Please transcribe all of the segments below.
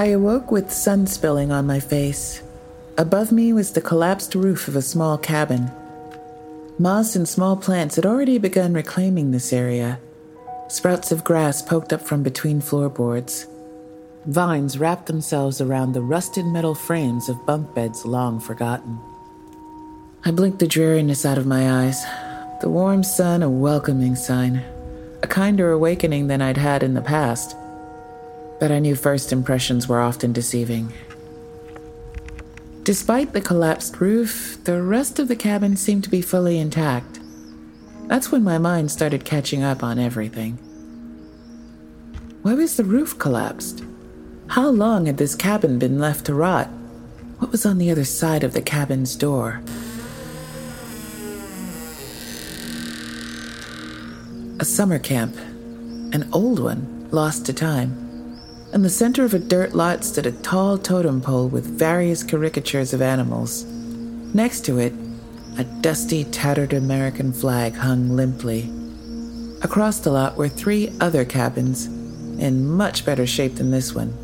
I awoke with sun spilling on my face. Above me was the collapsed roof of a small cabin. Moss and small plants had already begun reclaiming this area. Sprouts of grass poked up from between floorboards. Vines wrapped themselves around the rusted metal frames of bunk beds long forgotten. I blinked the dreariness out of my eyes. The warm sun, a welcoming sign. A kinder awakening than I'd had in the past. But I knew first impressions were often deceiving. Despite the collapsed roof, the rest of the cabin seemed to be fully intact. That's when my mind started catching up on everything. Why was the roof collapsed? How long had this cabin been left to rot? What was on the other side of the cabin's door? A summer camp, an old one, lost to time. In the center of a dirt lot stood a tall totem pole with various caricatures of animals. Next to it, a dusty, tattered American flag hung limply. Across the lot were three other cabins, in much better shape than this one.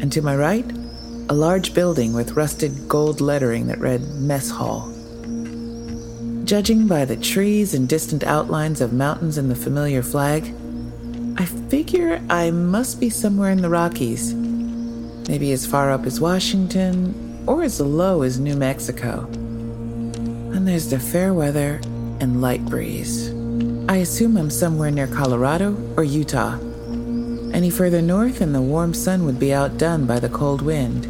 And to my right, a large building with rusted gold lettering that read Mess Hall. Judging by the trees and distant outlines of mountains and the familiar flag, I figure I must be somewhere in the Rockies. Maybe as far up as Washington or as low as New Mexico. And there's the fair weather and light breeze. I assume I'm somewhere near Colorado or Utah. Any further north, and the warm sun would be outdone by the cold wind.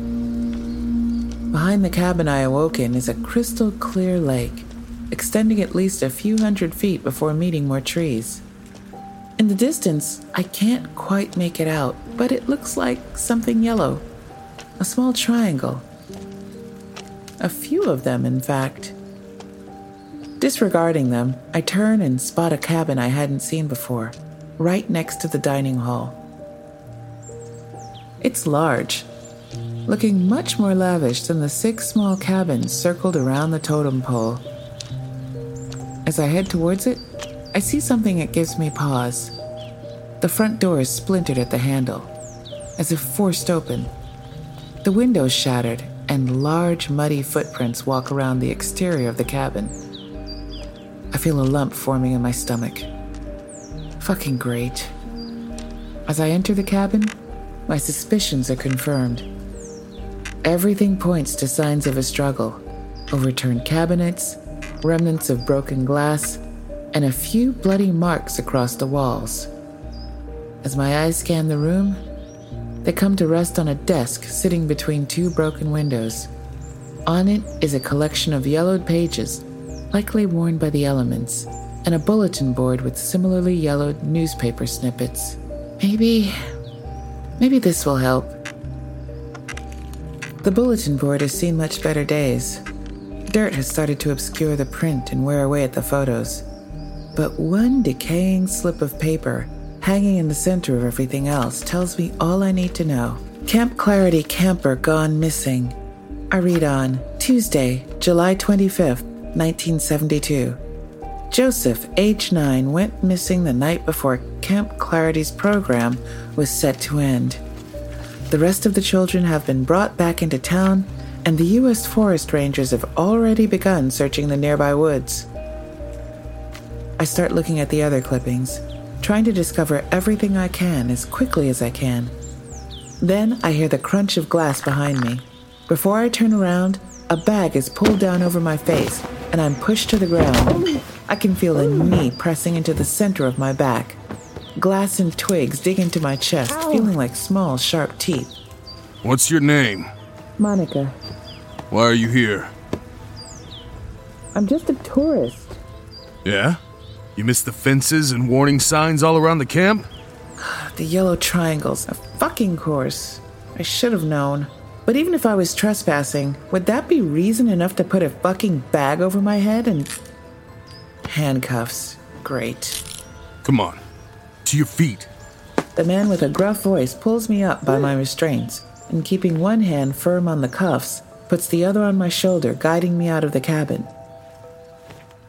Behind the cabin I awoke in is a crystal clear lake, extending at least a few hundred feet before meeting more trees. In the distance, I can't quite make it out, but it looks like something yellow. A small triangle. A few of them, in fact. Disregarding them, I turn and spot a cabin I hadn't seen before, right next to the dining hall. It's large, looking much more lavish than the six small cabins circled around the totem pole. As I head towards it, I see something that gives me pause. The front door is splintered at the handle, as if forced open. The windows shattered, and large, muddy footprints walk around the exterior of the cabin. I feel a lump forming in my stomach. Fucking great. As I enter the cabin, my suspicions are confirmed. Everything points to signs of a struggle overturned cabinets, remnants of broken glass, and a few bloody marks across the walls. As my eyes scan the room, They come to rest on a desk sitting between two broken windows. On it is a collection of yellowed pages, likely worn by the elements, and a bulletin board with similarly yellowed newspaper snippets. Maybe. maybe this will help. The bulletin board has seen much better days. Dirt has started to obscure the print and wear away at the photos. But one decaying slip of paper, hanging in the center of everything else, tells me all I need to know. Camp Clarity camper gone missing. I read on Tuesday, July 25th, 1972. Joseph, age 9, went missing the night before Camp Clarity's program was set to end. The rest of the children have been brought back into town, and the U.S. Forest Rangers have already begun searching the nearby woods. I start looking at the other clippings, trying to discover everything I can as quickly as I can. Then I hear the crunch of glass behind me. Before I turn around, a bag is pulled down over my face, and I'm pushed to the ground. I can feel a knee pressing into the center of my back. Glass and twigs dig into my chest, feeling like small, sharp teeth. What's your name? Monica, Why are you here? I'm just a tourist. Yeah? You missed the fences and warning signs all around the camp? The yellow triangles, a fucking course. I should have known. But even if I was trespassing, would that be reason enough to put a fucking bag over my head and. Handcuffs. Great. Come on. To your feet. The man with a gruff voice pulls me up by my restraints, and keeping one hand firm on the cuffs, puts the other on my shoulder, guiding me out of the cabin.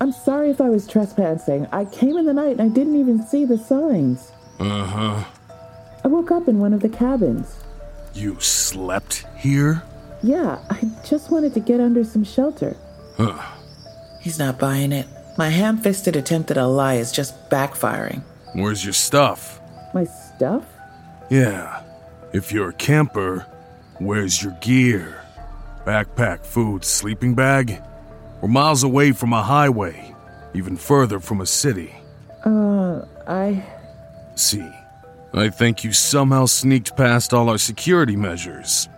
I'm sorry if I was trespassing. I came in the night and I didn't even see the signs. Uh huh. I woke up in one of the cabins. You slept here? Yeah, I just wanted to get under some shelter. Huh. He's not buying it. My ham fisted attempt at a lie is just backfiring. Where's your stuff? My stuff? Yeah. If you're a camper, where's your gear? Backpack, food, sleeping bag? We're miles away from a highway, even further from a city. Uh, I. See, I think you somehow sneaked past all our security measures.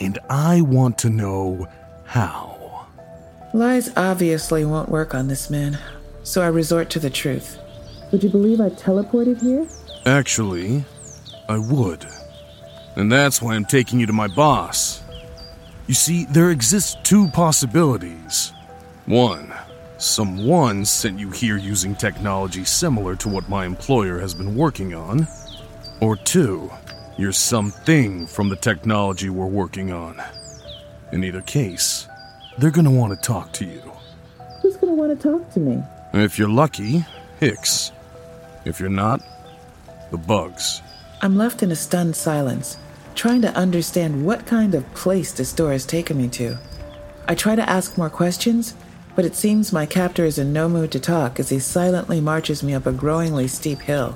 And I want to know how. Lies obviously won't work on this man, so I resort to the truth. Would you believe I teleported here? Actually, I would. And that's why I'm taking you to my boss. You see, there exist two possibilities. One, someone sent you here using technology similar to what my employer has been working on. Or two, you're something from the technology we're working on. In either case, they're gonna want to talk to you. Who's gonna want to talk to me? If you're lucky, Hicks. If you're not, the bugs. I'm left in a stunned silence, trying to understand what kind of place this door has taken me to. I try to ask more questions, but it seems my captor is in no mood to talk as he silently marches me up a growingly steep hill.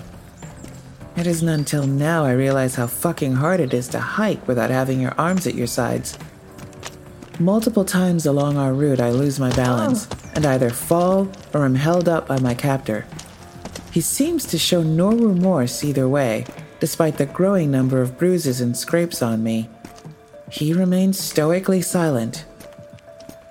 It isn't until now I realize how fucking hard it is to hike without having your arms at your sides. Multiple times along our route, I lose my balance oh. and either fall or am held up by my captor. He seems to show no remorse either way, despite the growing number of bruises and scrapes on me. He remains stoically silent.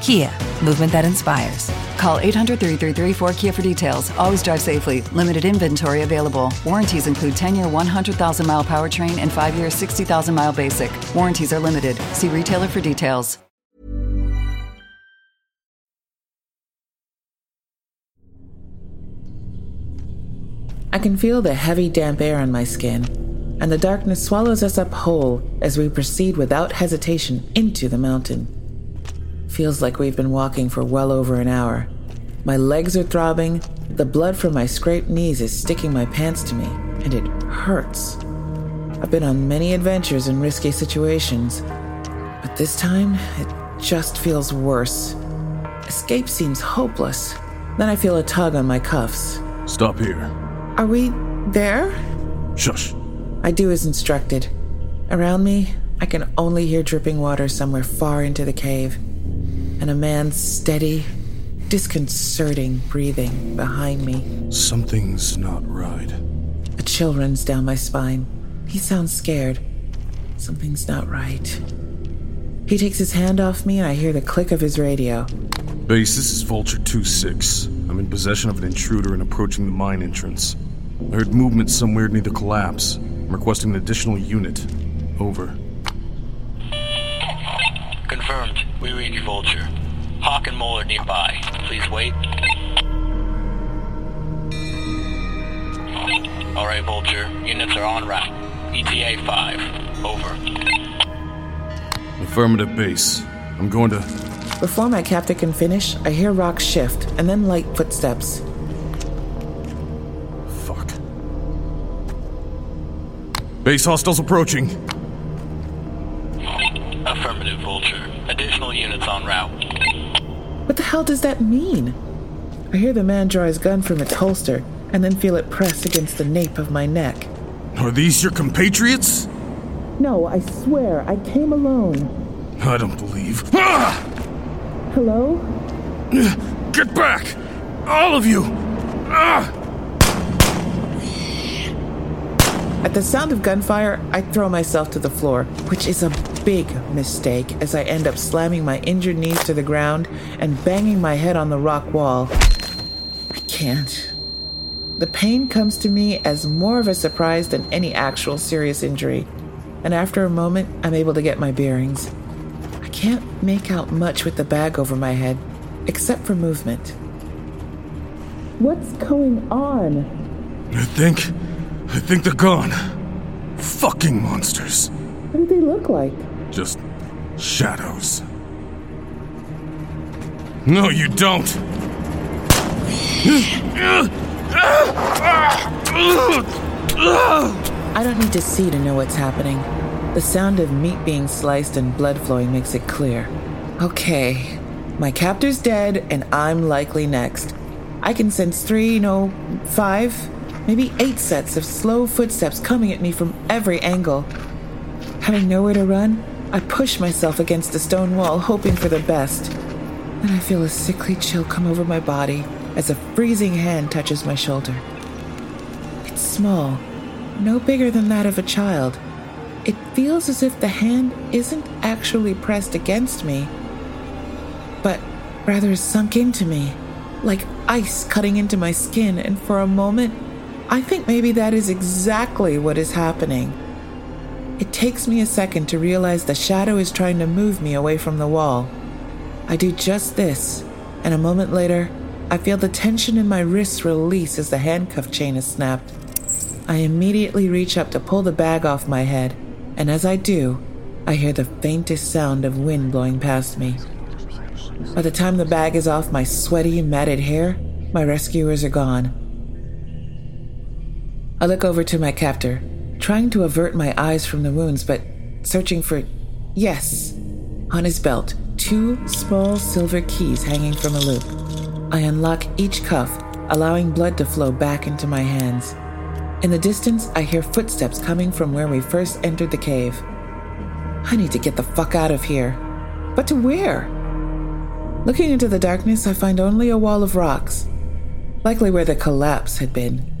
Kia, movement that inspires. Call 800 333 4KIA for details. Always drive safely. Limited inventory available. Warranties include 10 year 100,000 mile powertrain and 5 year 60,000 mile basic. Warranties are limited. See retailer for details. I can feel the heavy, damp air on my skin, and the darkness swallows us up whole as we proceed without hesitation into the mountain. Feels like we've been walking for well over an hour. My legs are throbbing, the blood from my scraped knees is sticking my pants to me, and it hurts. I've been on many adventures in risky situations, but this time, it just feels worse. Escape seems hopeless. Then I feel a tug on my cuffs. Stop here. Are we there? Shush. I do as instructed. Around me, I can only hear dripping water somewhere far into the cave, and a man's steady, disconcerting breathing behind me. Something's not right. A chill runs down my spine. He sounds scared. Something's not right. He takes his hand off me, and I hear the click of his radio. Base, this is Vulture 2 6. I'm in possession of an intruder and approaching the mine entrance. I heard movement somewhere near the collapse. I'm requesting an additional unit. Over. Confirmed. We read you, Vulture. Hawk and Mole are nearby. Please wait. Alright, Vulture. Units are on route. ETA 5. Over. Affirmative base. I'm going to. Before my captor can finish, I hear rocks shift and then light footsteps. Fuck. Base hostiles approaching. What the hell does that mean? I hear the man draw his gun from its holster and then feel it press against the nape of my neck. Are these your compatriots? No, I swear, I came alone. I don't believe. Ah! Hello? Get back! All of you! Ah! At the sound of gunfire, I throw myself to the floor, which is a big mistake as I end up slamming my injured knees to the ground and banging my head on the rock wall. I can't. The pain comes to me as more of a surprise than any actual serious injury, and after a moment, I'm able to get my bearings. I can't make out much with the bag over my head, except for movement. What's going on? I think. I think they're gone. Fucking monsters. What do they look like? Just shadows. No, you don't! I don't need to see to know what's happening. The sound of meat being sliced and blood flowing makes it clear. Okay, my captor's dead, and I'm likely next. I can sense three, no, five, maybe eight sets of slow footsteps coming at me from every angle. Having nowhere to run, I push myself against a stone wall, hoping for the best. Then I feel a sickly chill come over my body as a freezing hand touches my shoulder. It's small, no bigger than that of a child. It feels as if the hand isn't actually pressed against me, but rather sunk into me, like ice cutting into my skin, and for a moment, I think maybe that is exactly what is happening. It takes me a second to realize the shadow is trying to move me away from the wall. I do just this, and a moment later, I feel the tension in my wrists release as the handcuff chain is snapped. I immediately reach up to pull the bag off my head, and as I do, I hear the faintest sound of wind blowing past me. By the time the bag is off my sweaty, matted hair, my rescuers are gone. I look over to my captor, trying to avert my eyes from the wounds, but searching for. Yes! On his belt, two small silver keys hanging from a loop. I unlock each cuff, allowing blood to flow back into my hands. In the distance, I hear footsteps coming from where we first entered the cave. I need to get the fuck out of here. But to where? Looking into the darkness, I find only a wall of rocks, likely where the collapse had been.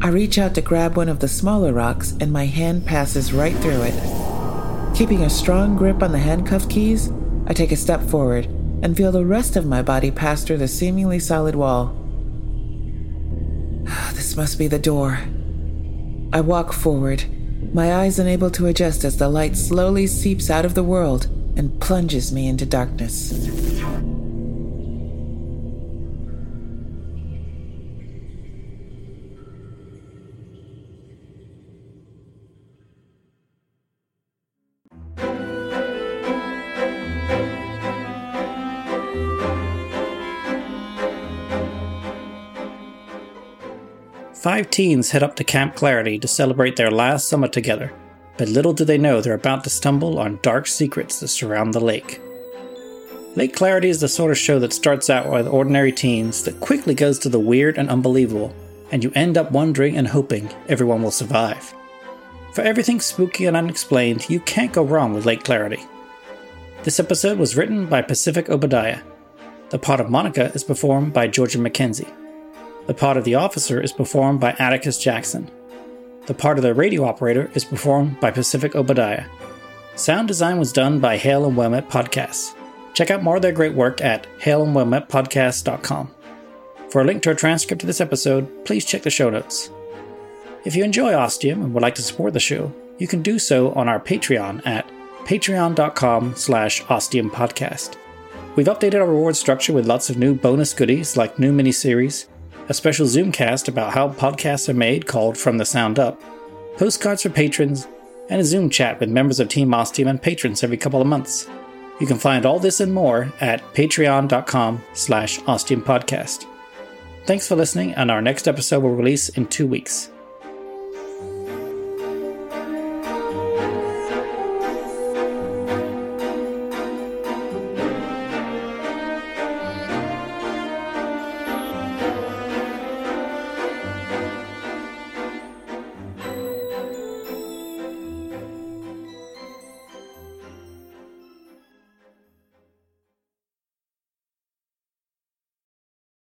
I reach out to grab one of the smaller rocks, and my hand passes right through it. Keeping a strong grip on the handcuff keys, I take a step forward and feel the rest of my body pass through the seemingly solid wall. This must be the door. I walk forward, my eyes unable to adjust as the light slowly seeps out of the world and plunges me into darkness. Five teens head up to Camp Clarity to celebrate their last summer together. but little do they know they're about to stumble on dark secrets that surround the lake. Lake Clarity is the sort of show that starts out with ordinary teens that quickly goes to the weird and unbelievable, and you end up wondering and hoping everyone will survive. For everything spooky and unexplained, you can't go wrong with Lake Clarity. This episode was written by Pacific Obadiah. The part of Monica is performed by Georgia McKenzie. The part of the officer is performed by Atticus Jackson. The part of the radio operator is performed by Pacific Obadiah. Sound design was done by Hail and Well Met Podcasts. Check out more of their great work at hailandwellmetpodcast.com. For a link to a transcript of this episode, please check the show notes. If you enjoy Ostium and would like to support the show, you can do so on our Patreon at patreon.com slash ostiumpodcast. We've updated our reward structure with lots of new bonus goodies like new miniseries, a special Zoomcast about how podcasts are made called From the Sound Up, postcards for patrons, and a Zoom chat with members of Team Ostium and patrons every couple of months. You can find all this and more at patreon.com slash ostiumpodcast. Thanks for listening, and our next episode will release in two weeks.